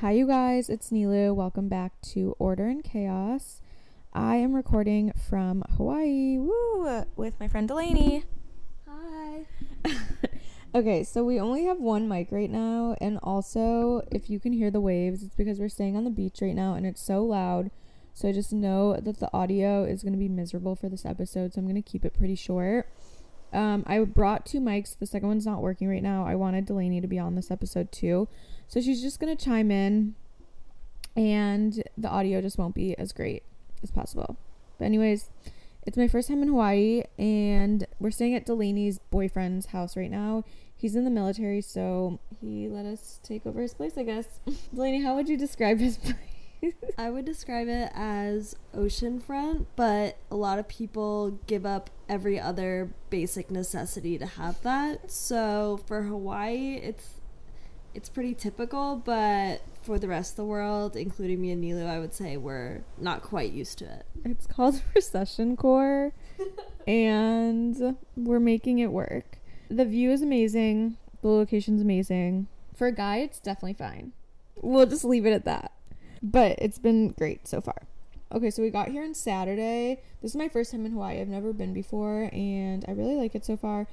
Hi, you guys, it's Nilu. Welcome back to Order and Chaos. I am recording from Hawaii, woo, with my friend Delaney. Hi. okay, so we only have one mic right now, and also, if you can hear the waves, it's because we're staying on the beach right now and it's so loud. So I just know that the audio is going to be miserable for this episode, so I'm going to keep it pretty short. Um, I brought two mics. The second one's not working right now. I wanted Delaney to be on this episode too. So she's just going to chime in, and the audio just won't be as great as possible. But, anyways, it's my first time in Hawaii, and we're staying at Delaney's boyfriend's house right now. He's in the military, so he let us take over his place, I guess. Delaney, how would you describe his place? I would describe it as oceanfront, but a lot of people give up every other basic necessity to have that. So for Hawaii, it's it's pretty typical, but for the rest of the world, including me and Nilu, I would say we're not quite used to it. It's called Recession Core, and we're making it work. The view is amazing. The location's amazing. For a guy, it's definitely fine. We'll just leave it at that. But it's been great so far. Okay, so we got here on Saturday. This is my first time in Hawaii. I've never been before, and I really like it so far.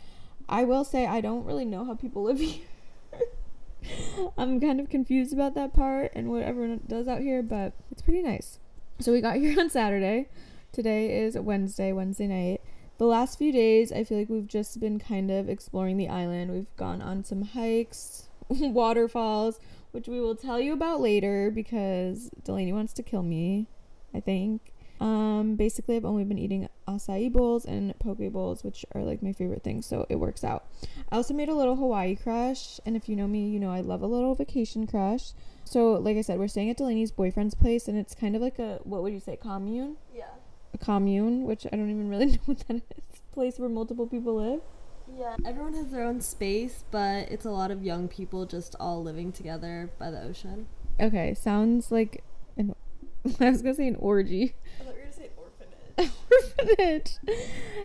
I will say I don't really know how people live here. I'm kind of confused about that part and what everyone does out here, but it's pretty nice. So we got here on Saturday. Today is Wednesday, Wednesday night. The last few days, I feel like we've just been kind of exploring the island. We've gone on some hikes, waterfalls, which we will tell you about later because Delaney wants to kill me, I think. Um, basically, I've only been eating acai bowls and poke bowls, which are like my favorite things, so it works out. I also made a little Hawaii crush, and if you know me, you know I love a little vacation crush. So, like I said, we're staying at Delaney's boyfriend's place, and it's kind of like a what would you say, commune? Yeah. A commune, which I don't even really know what that is. Place where multiple people live. Yeah. Everyone has their own space, but it's a lot of young people just all living together by the ocean. Okay, sounds like an. I was gonna say an orgy. I thought you were gonna say orphanage. orphanage.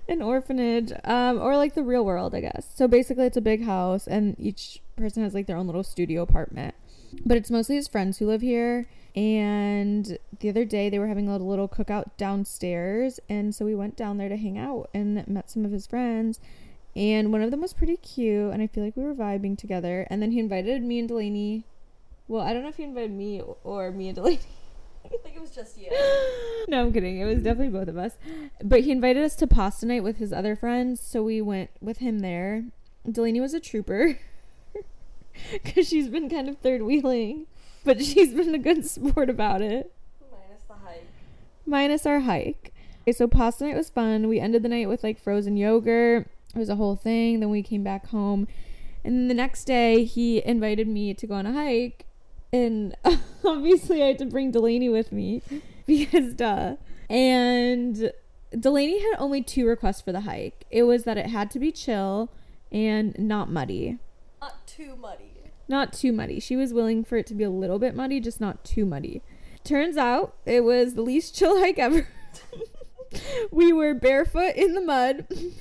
An orphanage um or like the real world i guess. So basically it's a big house and each person has like their own little studio apartment. But it's mostly his friends who live here and the other day they were having a little, little cookout downstairs and so we went down there to hang out and met some of his friends and one of them was pretty cute and i feel like we were vibing together. And then he invited me and delaney well i don't know if he invited me or me and delaney I think it was just you. no, I'm kidding. It was definitely both of us. But he invited us to pasta night with his other friends, so we went with him there. Delaney was a trooper because she's been kind of third wheeling, but she's been a good sport about it. Minus the hike. Minus our hike. Okay, so pasta night was fun. We ended the night with like frozen yogurt. It was a whole thing. Then we came back home. And then the next day, he invited me to go on a hike and obviously I had to bring Delaney with me because duh. And Delaney had only two requests for the hike. It was that it had to be chill and not muddy. Not too muddy. Not too muddy. She was willing for it to be a little bit muddy, just not too muddy. Turns out it was the least chill hike ever. we were barefoot in the mud. In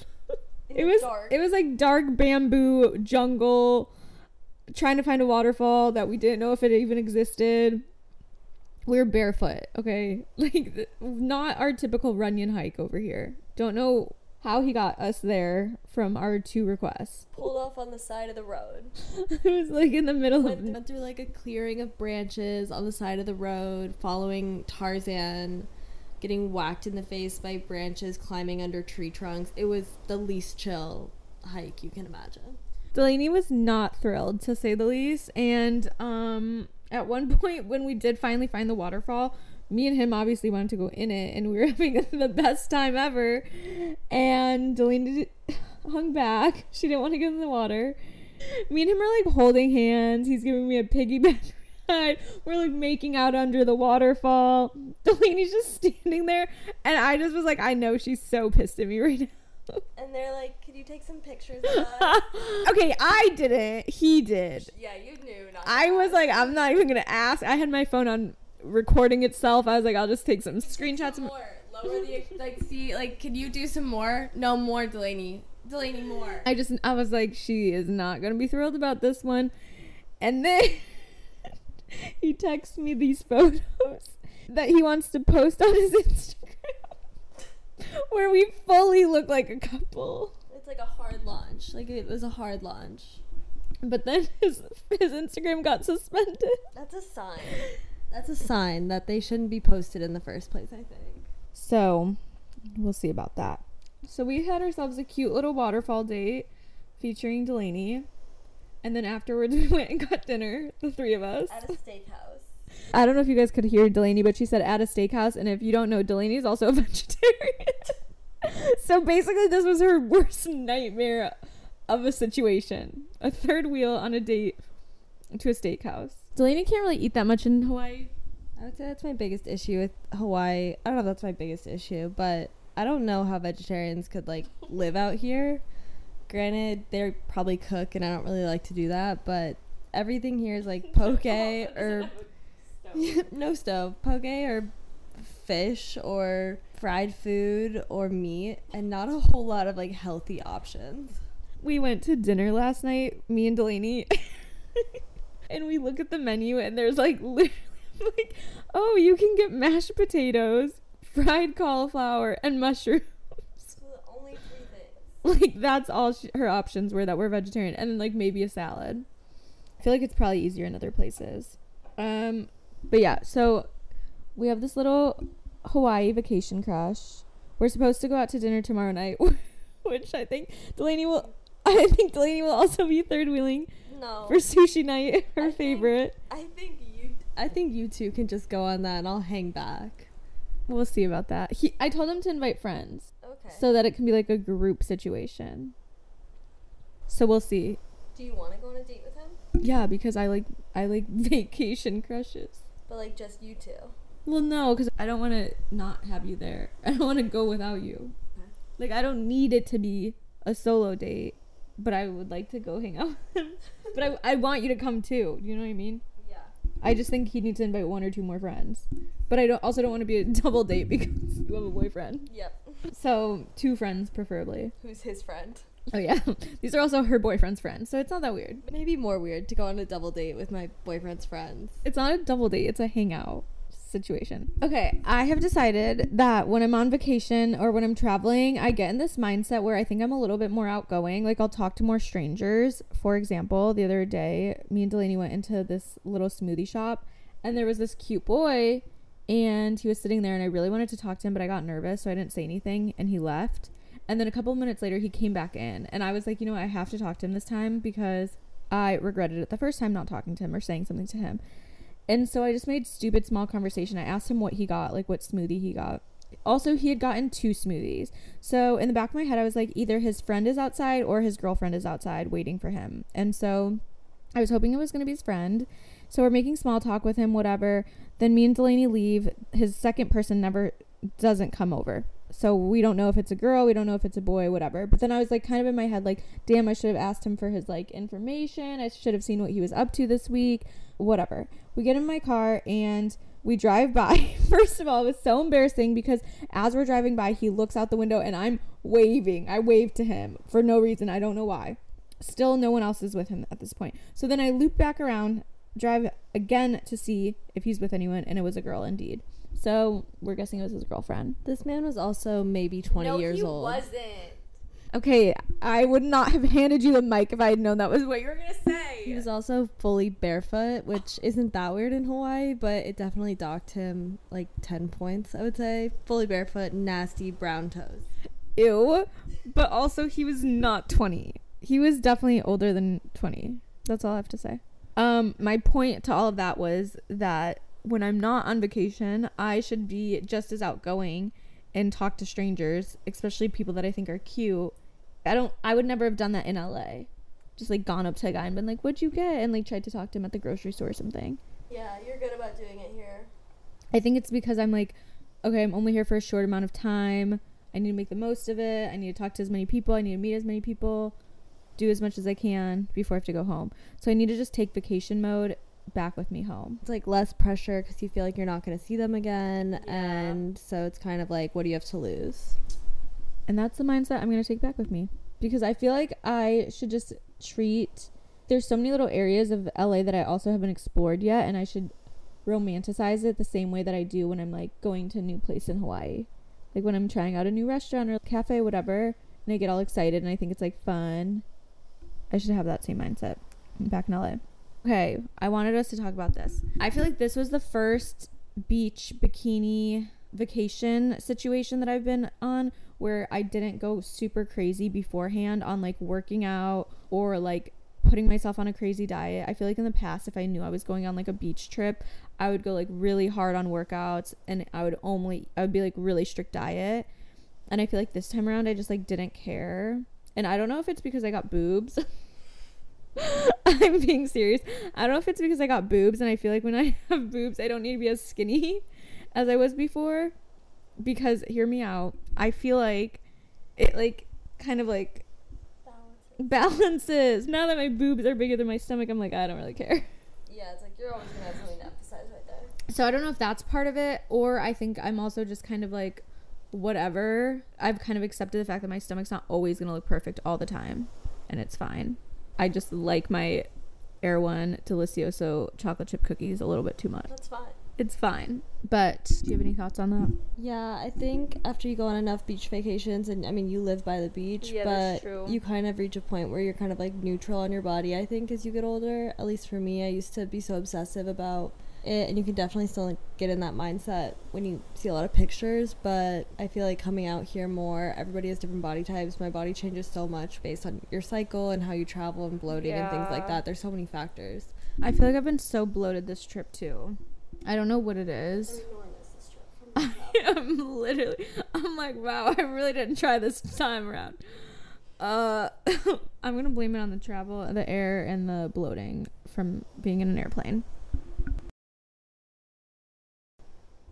it the was dark. it was like dark bamboo jungle trying to find a waterfall that we didn't know if it even existed. We're barefoot, okay? Like, not our typical Runyon hike over here. Don't know how he got us there from our two requests. pulled off on the side of the road. it was like in the middle Went, of. went through like a clearing of branches on the side of the road, following Tarzan, getting whacked in the face by branches, climbing under tree trunks. It was the least chill hike you can imagine. Delaney was not thrilled, to say the least. And um, at one point, when we did finally find the waterfall, me and him obviously wanted to go in it, and we were having the best time ever. And Delaney hung back; she didn't want to get in the water. Me and him are like holding hands. He's giving me a piggyback ride. We're like making out under the waterfall. Delaney's just standing there, and I just was like, I know she's so pissed at me right now. And they're like, "Can you take some pictures of us?" okay, I didn't. He did. yeah, you knew. Not I was like, I'm not even gonna ask. I had my phone on recording itself. I was like, I'll just take some screenshots. Some more. Lower the like. See, like, can you do some more? No more, Delaney. Delaney, more. I just, I was like, she is not gonna be thrilled about this one. And then he texts me these photos that he wants to post on his Instagram where we fully look like a couple. It's like a hard launch. Like it was a hard launch. But then his his Instagram got suspended. That's a sign. That's a sign that they shouldn't be posted in the first place, I think. So, we'll see about that. So we had ourselves a cute little waterfall date featuring Delaney. And then afterwards we went and got dinner, the three of us. At a steakhouse. I don't know if you guys could hear Delaney, but she said at a steakhouse. And if you don't know, Delaney is also a vegetarian. so basically, this was her worst nightmare of a situation. A third wheel on a date to a steakhouse. Delaney can't really eat that much in Hawaii. I would say that's my biggest issue with Hawaii. I don't know if that's my biggest issue, but I don't know how vegetarians could like live out here. Granted, they probably cook, and I don't really like to do that, but everything here is like poke oh, or no stove, poke or fish or fried food or meat, and not a whole lot of like healthy options. We went to dinner last night, me and Delaney, and we look at the menu, and there's like literally like, oh, you can get mashed potatoes, fried cauliflower, and mushrooms. only three things. like that's all she, her options were that were vegetarian, and then like maybe a salad. I feel like it's probably easier in other places. Um, but yeah, so we have this little Hawaii vacation crush. We're supposed to go out to dinner tomorrow night, which I think Delaney will. I think Delaney will also be third wheeling No, for sushi night, her I think- favorite. I think you. I think you two can just go on that, and I'll hang back. We'll see about that. He, I told him to invite friends Okay. so that it can be like a group situation. So we'll see. do you want to go on a date with him? Yeah, because I like I like vacation crushes. But like just you two. Well, no, because I don't want to not have you there. I don't want to go without you. Okay. Like I don't need it to be a solo date, but I would like to go hang out with him. But I, I want you to come too. Do you know what I mean? Yeah. I just think he needs to invite one or two more friends. But I don't also don't want to be a double date because you have a boyfriend. Yep. So two friends preferably. Who's his friend? Oh yeah, these are also her boyfriend's friends, so it's not that weird. Maybe more weird to go on a double date with my boyfriend's friends. It's not a double date, it's a hangout situation. Okay, I have decided that when I'm on vacation or when I'm traveling, I get in this mindset where I think I'm a little bit more outgoing. Like I'll talk to more strangers. For example, the other day, me and Delaney went into this little smoothie shop and there was this cute boy and he was sitting there and I really wanted to talk to him, but I got nervous, so I didn't say anything and he left. And then a couple minutes later, he came back in and I was like, you know what, I have to talk to him this time because I regretted it the first time not talking to him or saying something to him. And so I just made stupid small conversation. I asked him what he got, like what smoothie he got. Also, he had gotten two smoothies. So in the back of my head, I was like, either his friend is outside or his girlfriend is outside waiting for him. And so I was hoping it was going to be his friend. So we're making small talk with him, whatever. Then me and Delaney leave. His second person never doesn't come over. So we don't know if it's a girl, we don't know if it's a boy, whatever. But then I was like kind of in my head like, damn, I should have asked him for his like information. I should have seen what he was up to this week, whatever. We get in my car and we drive by. First of all, it was so embarrassing because as we're driving by, he looks out the window and I'm waving. I wave to him for no reason. I don't know why. Still, no one else is with him at this point. So then I loop back around, drive again to see if he's with anyone, and it was a girl indeed. So we're guessing it was his girlfriend. This man was also maybe 20 no, years he old. wasn't. Okay, I would not have handed you the mic if I had known that was what you were gonna say. He was also fully barefoot, which isn't that weird in Hawaii, but it definitely docked him like 10 points, I would say. Fully barefoot, nasty brown toes. Ew. But also, he was not 20. He was definitely older than 20. That's all I have to say. Um, my point to all of that was that when I'm not on vacation, I should be just as outgoing and talk to strangers, especially people that I think are cute. I don't I would never have done that in LA. Just like gone up to a guy and been like, "What'd you get?" and like tried to talk to him at the grocery store or something. Yeah, you're good about doing it here. I think it's because I'm like, okay, I'm only here for a short amount of time. I need to make the most of it. I need to talk to as many people. I need to meet as many people, do as much as I can before I have to go home. So I need to just take vacation mode back with me home. It's like less pressure because you feel like you're not going to see them again. Yeah. And so it's kind of like, what do you have to lose? And that's the mindset I'm going to take back with me because I feel like I should just treat there's so many little areas of LA that I also haven't explored yet, and I should romanticize it the same way that I do when I'm like going to a new place in Hawaii. Like when I'm trying out a new restaurant or cafe, whatever, and I get all excited and I think it's like fun. I should have that same mindset back in LA. Okay, I wanted us to talk about this. I feel like this was the first beach bikini vacation situation that I've been on where I didn't go super crazy beforehand on like working out or like putting myself on a crazy diet. I feel like in the past, if I knew I was going on like a beach trip, I would go like really hard on workouts and I would only, I would be like really strict diet. And I feel like this time around, I just like didn't care. And I don't know if it's because I got boobs. I'm being serious. I don't know if it's because I got boobs and I feel like when I have boobs, I don't need to be as skinny as I was before. Because hear me out. I feel like it like kind of like balances. Now that my boobs are bigger than my stomach, I'm like, I don't really care. Yeah, it's like you're always gonna have something to emphasize right there. So I don't know if that's part of it, or I think I'm also just kind of like, whatever. I've kind of accepted the fact that my stomach's not always gonna look perfect all the time, and it's fine. I just like my Erewhon Delicioso chocolate chip cookies a little bit too much. That's fine. It's fine. But do you have any thoughts on that? Yeah, I think after you go on enough beach vacations, and I mean, you live by the beach, Yeah, but you kind of reach a point where you're kind of like neutral on your body, I think, as you get older. At least for me, I used to be so obsessive about it, and you can definitely still like, get in that mindset when you see a lot of pictures. But I feel like coming out here more, everybody has different body types. My body changes so much based on your cycle and how you travel and bloating and things like that. There's so many factors. I feel like I've been so bloated this trip too. I don't know what it is. I'm literally I'm like, wow, I really didn't try this time around. Uh I'm gonna blame it on the travel, the air and the bloating from being in an airplane.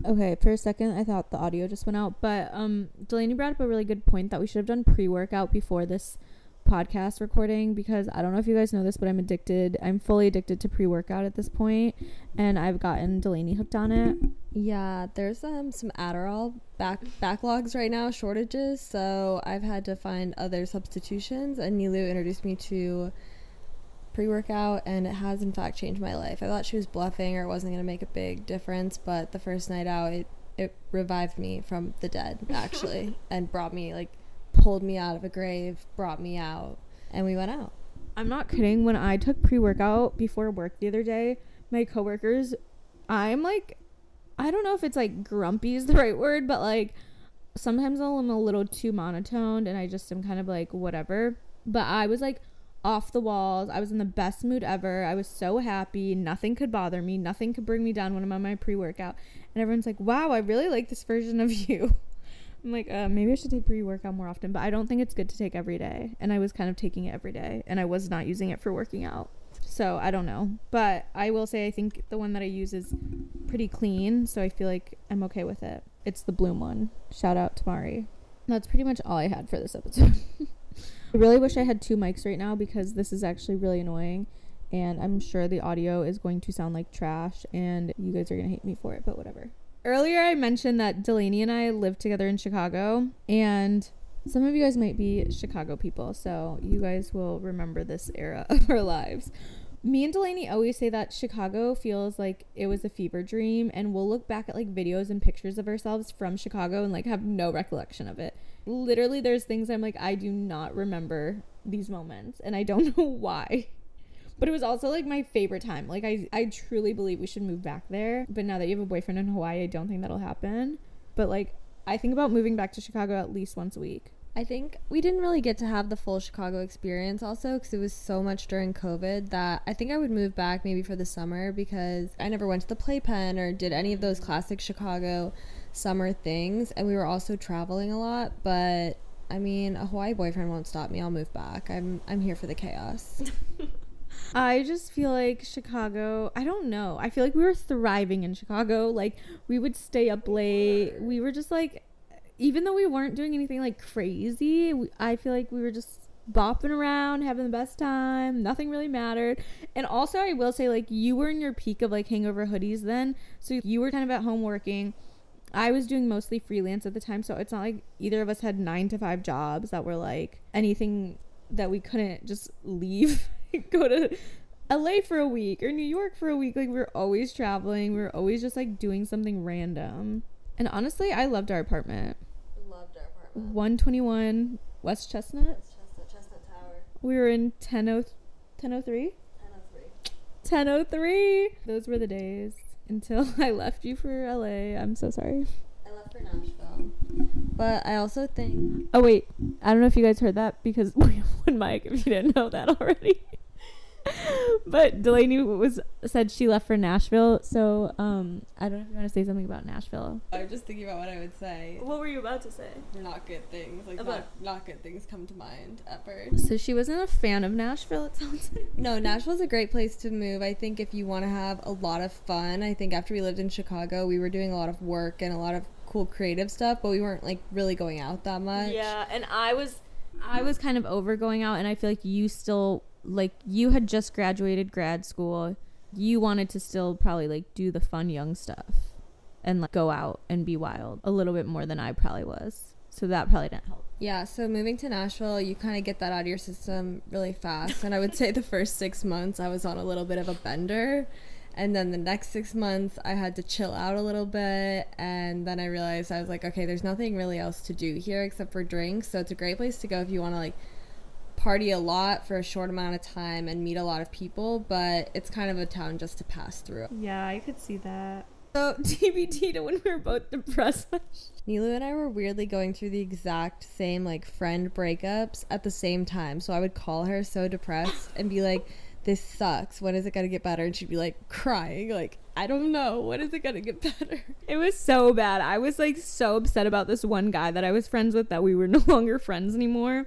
Okay, for a second I thought the audio just went out, but um Delaney brought up a really good point that we should have done pre workout before this podcast recording because I don't know if you guys know this, but I'm addicted. I'm fully addicted to pre workout at this point, and I've gotten Delaney hooked on it. Yeah, there's um some Adderall back backlogs right now, shortages. So I've had to find other substitutions, and Nilu introduced me to pre-workout, and it has in fact changed my life. I thought she was bluffing or it wasn't gonna make a big difference, but the first night out, it it revived me from the dead actually, and brought me like pulled me out of a grave, brought me out, and we went out. I'm not kidding. When I took pre workout before work the other day, my coworkers, I'm like, I don't know if it's like grumpy is the right word, but like sometimes I'm a little too monotoned and I just am kind of like whatever. But I was like off the walls. I was in the best mood ever. I was so happy. Nothing could bother me. Nothing could bring me down when I'm on my pre workout. And everyone's like, wow, I really like this version of you. I'm like, uh, maybe I should take pre workout more often, but I don't think it's good to take every day. And I was kind of taking it every day, and I was not using it for working out. So I don't know. But I will say, I think the one that I use is pretty clean, so I feel like I'm okay with it. It's the Bloom one. Shout out to Mari. That's pretty much all I had for this episode. I really wish I had two mics right now because this is actually really annoying. And I'm sure the audio is going to sound like trash, and you guys are going to hate me for it, but whatever. Earlier, I mentioned that Delaney and I lived together in Chicago, and some of you guys might be Chicago people, so you guys will remember this era of our lives. Me and Delaney always say that Chicago feels like it was a fever dream, and we'll look back at like videos and pictures of ourselves from Chicago and like have no recollection of it. Literally, there's things I'm like, I do not remember these moments, and I don't know why. But it was also like my favorite time. Like I, I truly believe we should move back there. But now that you have a boyfriend in Hawaii, I don't think that'll happen. But like I think about moving back to Chicago at least once a week. I think we didn't really get to have the full Chicago experience also because it was so much during COVID that I think I would move back maybe for the summer because I never went to the playpen or did any of those classic Chicago summer things. And we were also traveling a lot. But I mean, a Hawaii boyfriend won't stop me. I'll move back. I'm, I'm here for the chaos. I just feel like Chicago, I don't know. I feel like we were thriving in Chicago. Like we would stay up late. We were just like even though we weren't doing anything like crazy, we, I feel like we were just bopping around, having the best time. Nothing really mattered. And also, I will say, like, you were in your peak of like hangover hoodies then. So you were kind of at home working. I was doing mostly freelance at the time. So it's not like either of us had nine to five jobs that were like anything that we couldn't just leave go to LA for a week or New York for a week. Like we were always traveling. We were always just like doing something random. And honestly, I loved our apartment. Loved our apartment. 121 West Chestnut. Chestnut, Chestnut Tower. We were in 10 1003. 1003. 1003. Those were the days until I left you for LA. I'm so sorry. I left for Nashville. But I also think Oh wait, I don't know if you guys heard that because we have one mic. If you didn't know that already, but Delaney was said she left for Nashville. So um, I don't know if you want to say something about Nashville. I'm just thinking about what I would say. What were you about to say? Not good things. Like About- not, not good things come to mind at first. So she wasn't a fan of Nashville. It sounds like. No, Nashville's a great place to move. I think if you want to have a lot of fun, I think after we lived in Chicago, we were doing a lot of work and a lot of cool creative stuff, but we weren't like really going out that much. Yeah, and I was I was kind of over going out and I feel like you still like you had just graduated grad school. You wanted to still probably like do the fun young stuff and like go out and be wild a little bit more than I probably was. So that probably didn't help. Yeah, so moving to Nashville, you kind of get that out of your system really fast. And I would say the first six months, I was on a little bit of a bender. And then the next six months, I had to chill out a little bit. And then I realized I was like, okay, there's nothing really else to do here except for drinks. So it's a great place to go if you want to like party a lot for a short amount of time and meet a lot of people. But it's kind of a town just to pass through. Yeah, I could see that. So TBT to when we were both depressed. Nilu and I were weirdly going through the exact same like friend breakups at the same time. So I would call her so depressed and be like, "This sucks. When is it gonna get better?" And she'd be like crying, like, "I don't know. When is it gonna get better?" It was so bad. I was like so upset about this one guy that I was friends with that we were no longer friends anymore.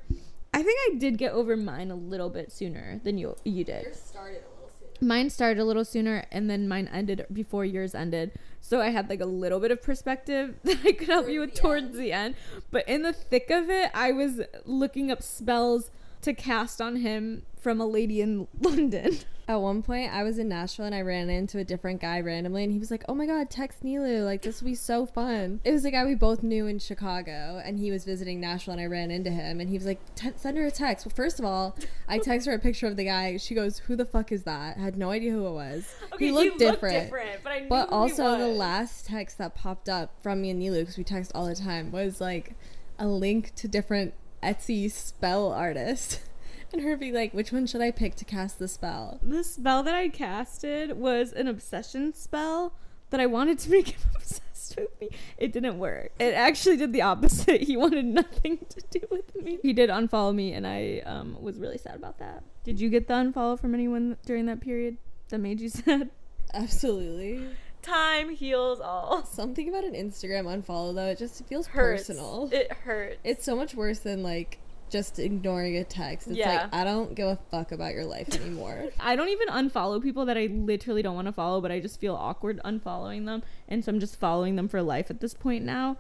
I think I did get over mine a little bit sooner than you you did. started a little soon. Mine started a little sooner and then mine ended before yours ended. So I had like a little bit of perspective that I could help you with Towards towards the the end. But in the thick of it, I was looking up spells to cast on him from a lady in London. At one point, I was in Nashville and I ran into a different guy randomly, and he was like, "Oh my god, text Nilu! Like this will be so fun." It was a guy we both knew in Chicago, and he was visiting Nashville, and I ran into him, and he was like, "Send her a text." Well, first of all, I text her a picture of the guy. She goes, "Who the fuck is that?" Had no idea who it was. he looked different. but I But also the last text that popped up from me and Nilu, because we text all the time, was like a link to different Etsy spell artist. And her be like, which one should I pick to cast the spell? the spell that I casted was an obsession spell that I wanted to make him obsessed with me. It didn't work. It actually did the opposite. He wanted nothing to do with me. He did unfollow me, and I um, was really sad about that. Did you get the unfollow from anyone during that period that made you sad? Absolutely. Time heals all. Something about an Instagram unfollow though, it just feels Hurts. personal. It hurts. it's so much worse than like just ignoring a text. It's Yeah. like I don't give a fuck about your life anymore. I don't even unfollow people that I literally don't want to follow, but I just feel awkward unfollowing them, and so I'm just following them for life at this point now.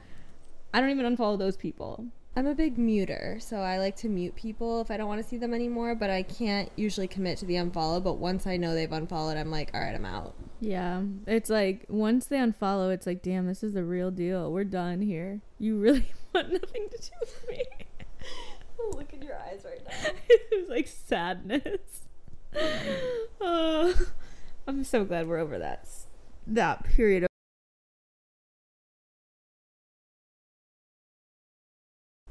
I don't even unfollow those people. I'm a big muter, so I like to mute people if I don't want to see them anymore, but I can't usually commit to the unfollow, but once I know they've unfollowed, I'm like, all right, I'm out. Yeah, it's like once they unfollow, it's like, damn, this is the real deal. We're done here. You really want nothing to do with me. Look in your eyes right now. it was like sadness. Uh, I'm so glad we're over that that period. Of-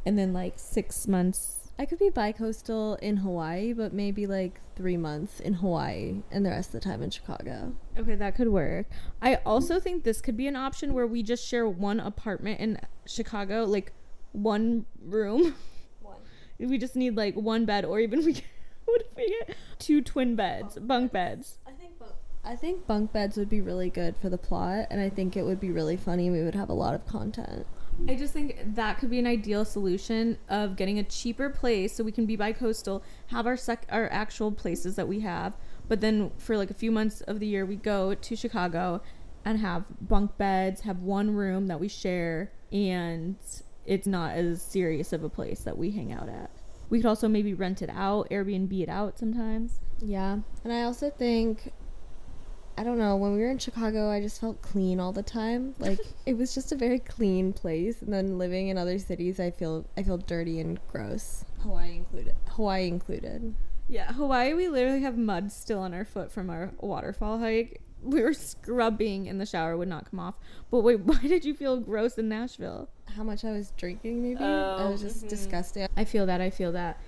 and then like six months. I could be bi-coastal in Hawaii, but maybe like three months in Hawaii and the rest of the time in Chicago. Okay, that could work. I also think this could be an option where we just share one apartment in Chicago, like one room. One. We just need like one bed, or even we what if we get two twin beds, bunk beds. I think both. I think bunk beds would be really good for the plot, and I think it would be really funny. We would have a lot of content. I just think that could be an ideal solution of getting a cheaper place so we can be bi-coastal, have our sec- our actual places that we have, but then for like a few months of the year we go to Chicago and have bunk beds, have one room that we share and it's not as serious of a place that we hang out at. We could also maybe rent it out, Airbnb it out sometimes. Yeah, and I also think, I don't know, when we were in Chicago, I just felt clean all the time. Like it was just a very clean place. And then living in other cities, I feel I feel dirty and gross. Hawaii included. Hawaii included. Yeah, Hawaii, we literally have mud still on our foot from our waterfall hike. We were scrubbing in the shower, would not come off. But wait, why did you feel gross in Nashville? How much I was drinking, maybe? Oh, I was just mhm. disgusting. I feel that. I feel that.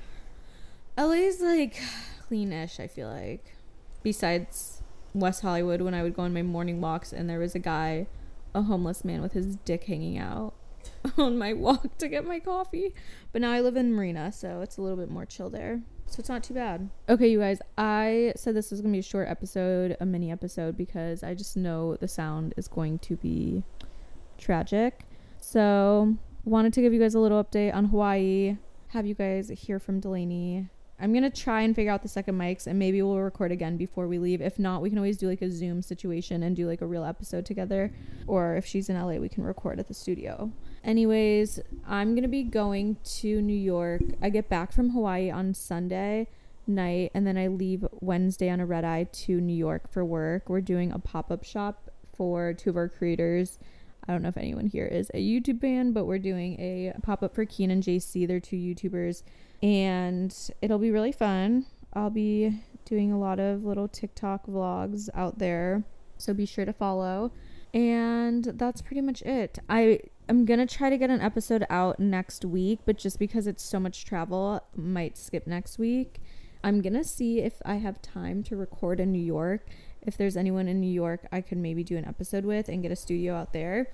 LA's like cleanish, I feel like. Besides West Hollywood, when I would go on my morning walks and there was a guy, a homeless man with his dick hanging out on my walk to get my coffee. But now I live in Marina, so it's a little bit more chill there. So it's not too bad. Okay, you guys, I said this was going to be a short episode, a mini episode, because I just know the sound is going to be tragic. So, wanted to give you guys a little update on Hawaii, have you guys hear from Delaney. I'm gonna try and figure out the second mics and maybe we'll record again before we leave. If not, we can always do like a Zoom situation and do like a real episode together. Or if she's in LA, we can record at the studio. Anyways, I'm gonna be going to New York. I get back from Hawaii on Sunday night and then I leave Wednesday on a red eye to New York for work. We're doing a pop up shop for two of our creators. I don't know if anyone here is a YouTube fan, but we're doing a pop up for Kian and JC. They're two YouTubers, and it'll be really fun. I'll be doing a lot of little TikTok vlogs out there, so be sure to follow. And that's pretty much it. I am gonna try to get an episode out next week, but just because it's so much travel, might skip next week. I'm gonna see if I have time to record in New York. If there's anyone in New York, I could maybe do an episode with and get a studio out there.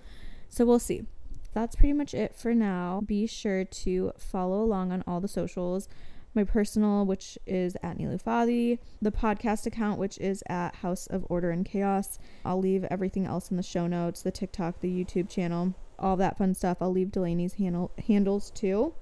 So we'll see. That's pretty much it for now. Be sure to follow along on all the socials. My personal, which is at Nilu Fadi, the podcast account, which is at House of Order and Chaos. I'll leave everything else in the show notes, the TikTok, the YouTube channel, all that fun stuff. I'll leave Delaney's handle handles too.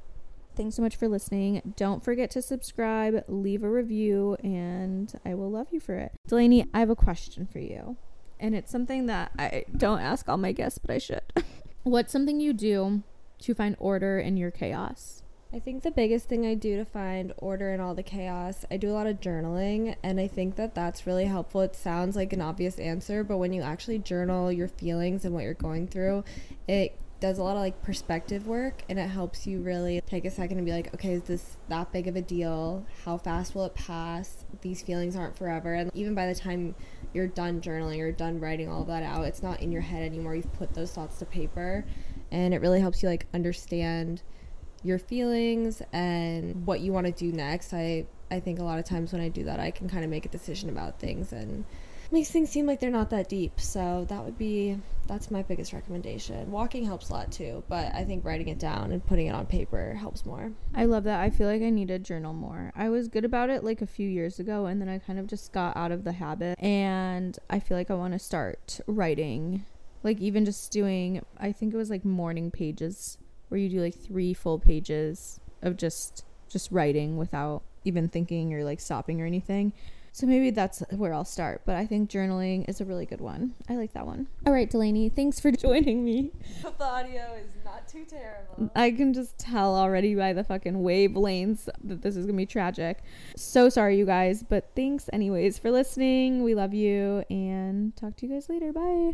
Thanks so much for listening. Don't forget to subscribe, leave a review, and I will love you for it. Delaney, I have a question for you. And it's something that I don't ask all my guests, but I should. What's something you do to find order in your chaos? I think the biggest thing I do to find order in all the chaos, I do a lot of journaling, and I think that that's really helpful. It sounds like an obvious answer, but when you actually journal your feelings and what you're going through, it does a lot of like perspective work and it helps you really take a second and be like, okay, is this that big of a deal? How fast will it pass? These feelings aren't forever. And even by the time you're done journaling or done writing all that out, it's not in your head anymore. You've put those thoughts to paper and it really helps you like understand your feelings and what you want to do next. I I think a lot of times when I do that, I can kind of make a decision about things and makes things seem like they're not that deep. So that would be that's my biggest recommendation. Walking helps a lot too, but I think writing it down and putting it on paper helps more. I love that. I feel like I need to journal more. I was good about it like a few years ago, and then I kind of just got out of the habit. And I feel like I want to start writing, like even just doing, I think it was like morning pages where you do like three full pages of just just writing without even thinking or like stopping or anything. So maybe that's where I'll start. But I think journaling is a really good one. I like that one. All right, Delaney, thanks for joining me. Hope the audio is not too terrible. I can just tell already by the fucking wavelengths that this is gonna be tragic. So sorry, you guys, but thanks anyways for listening. We love you and talk to you guys later. Bye.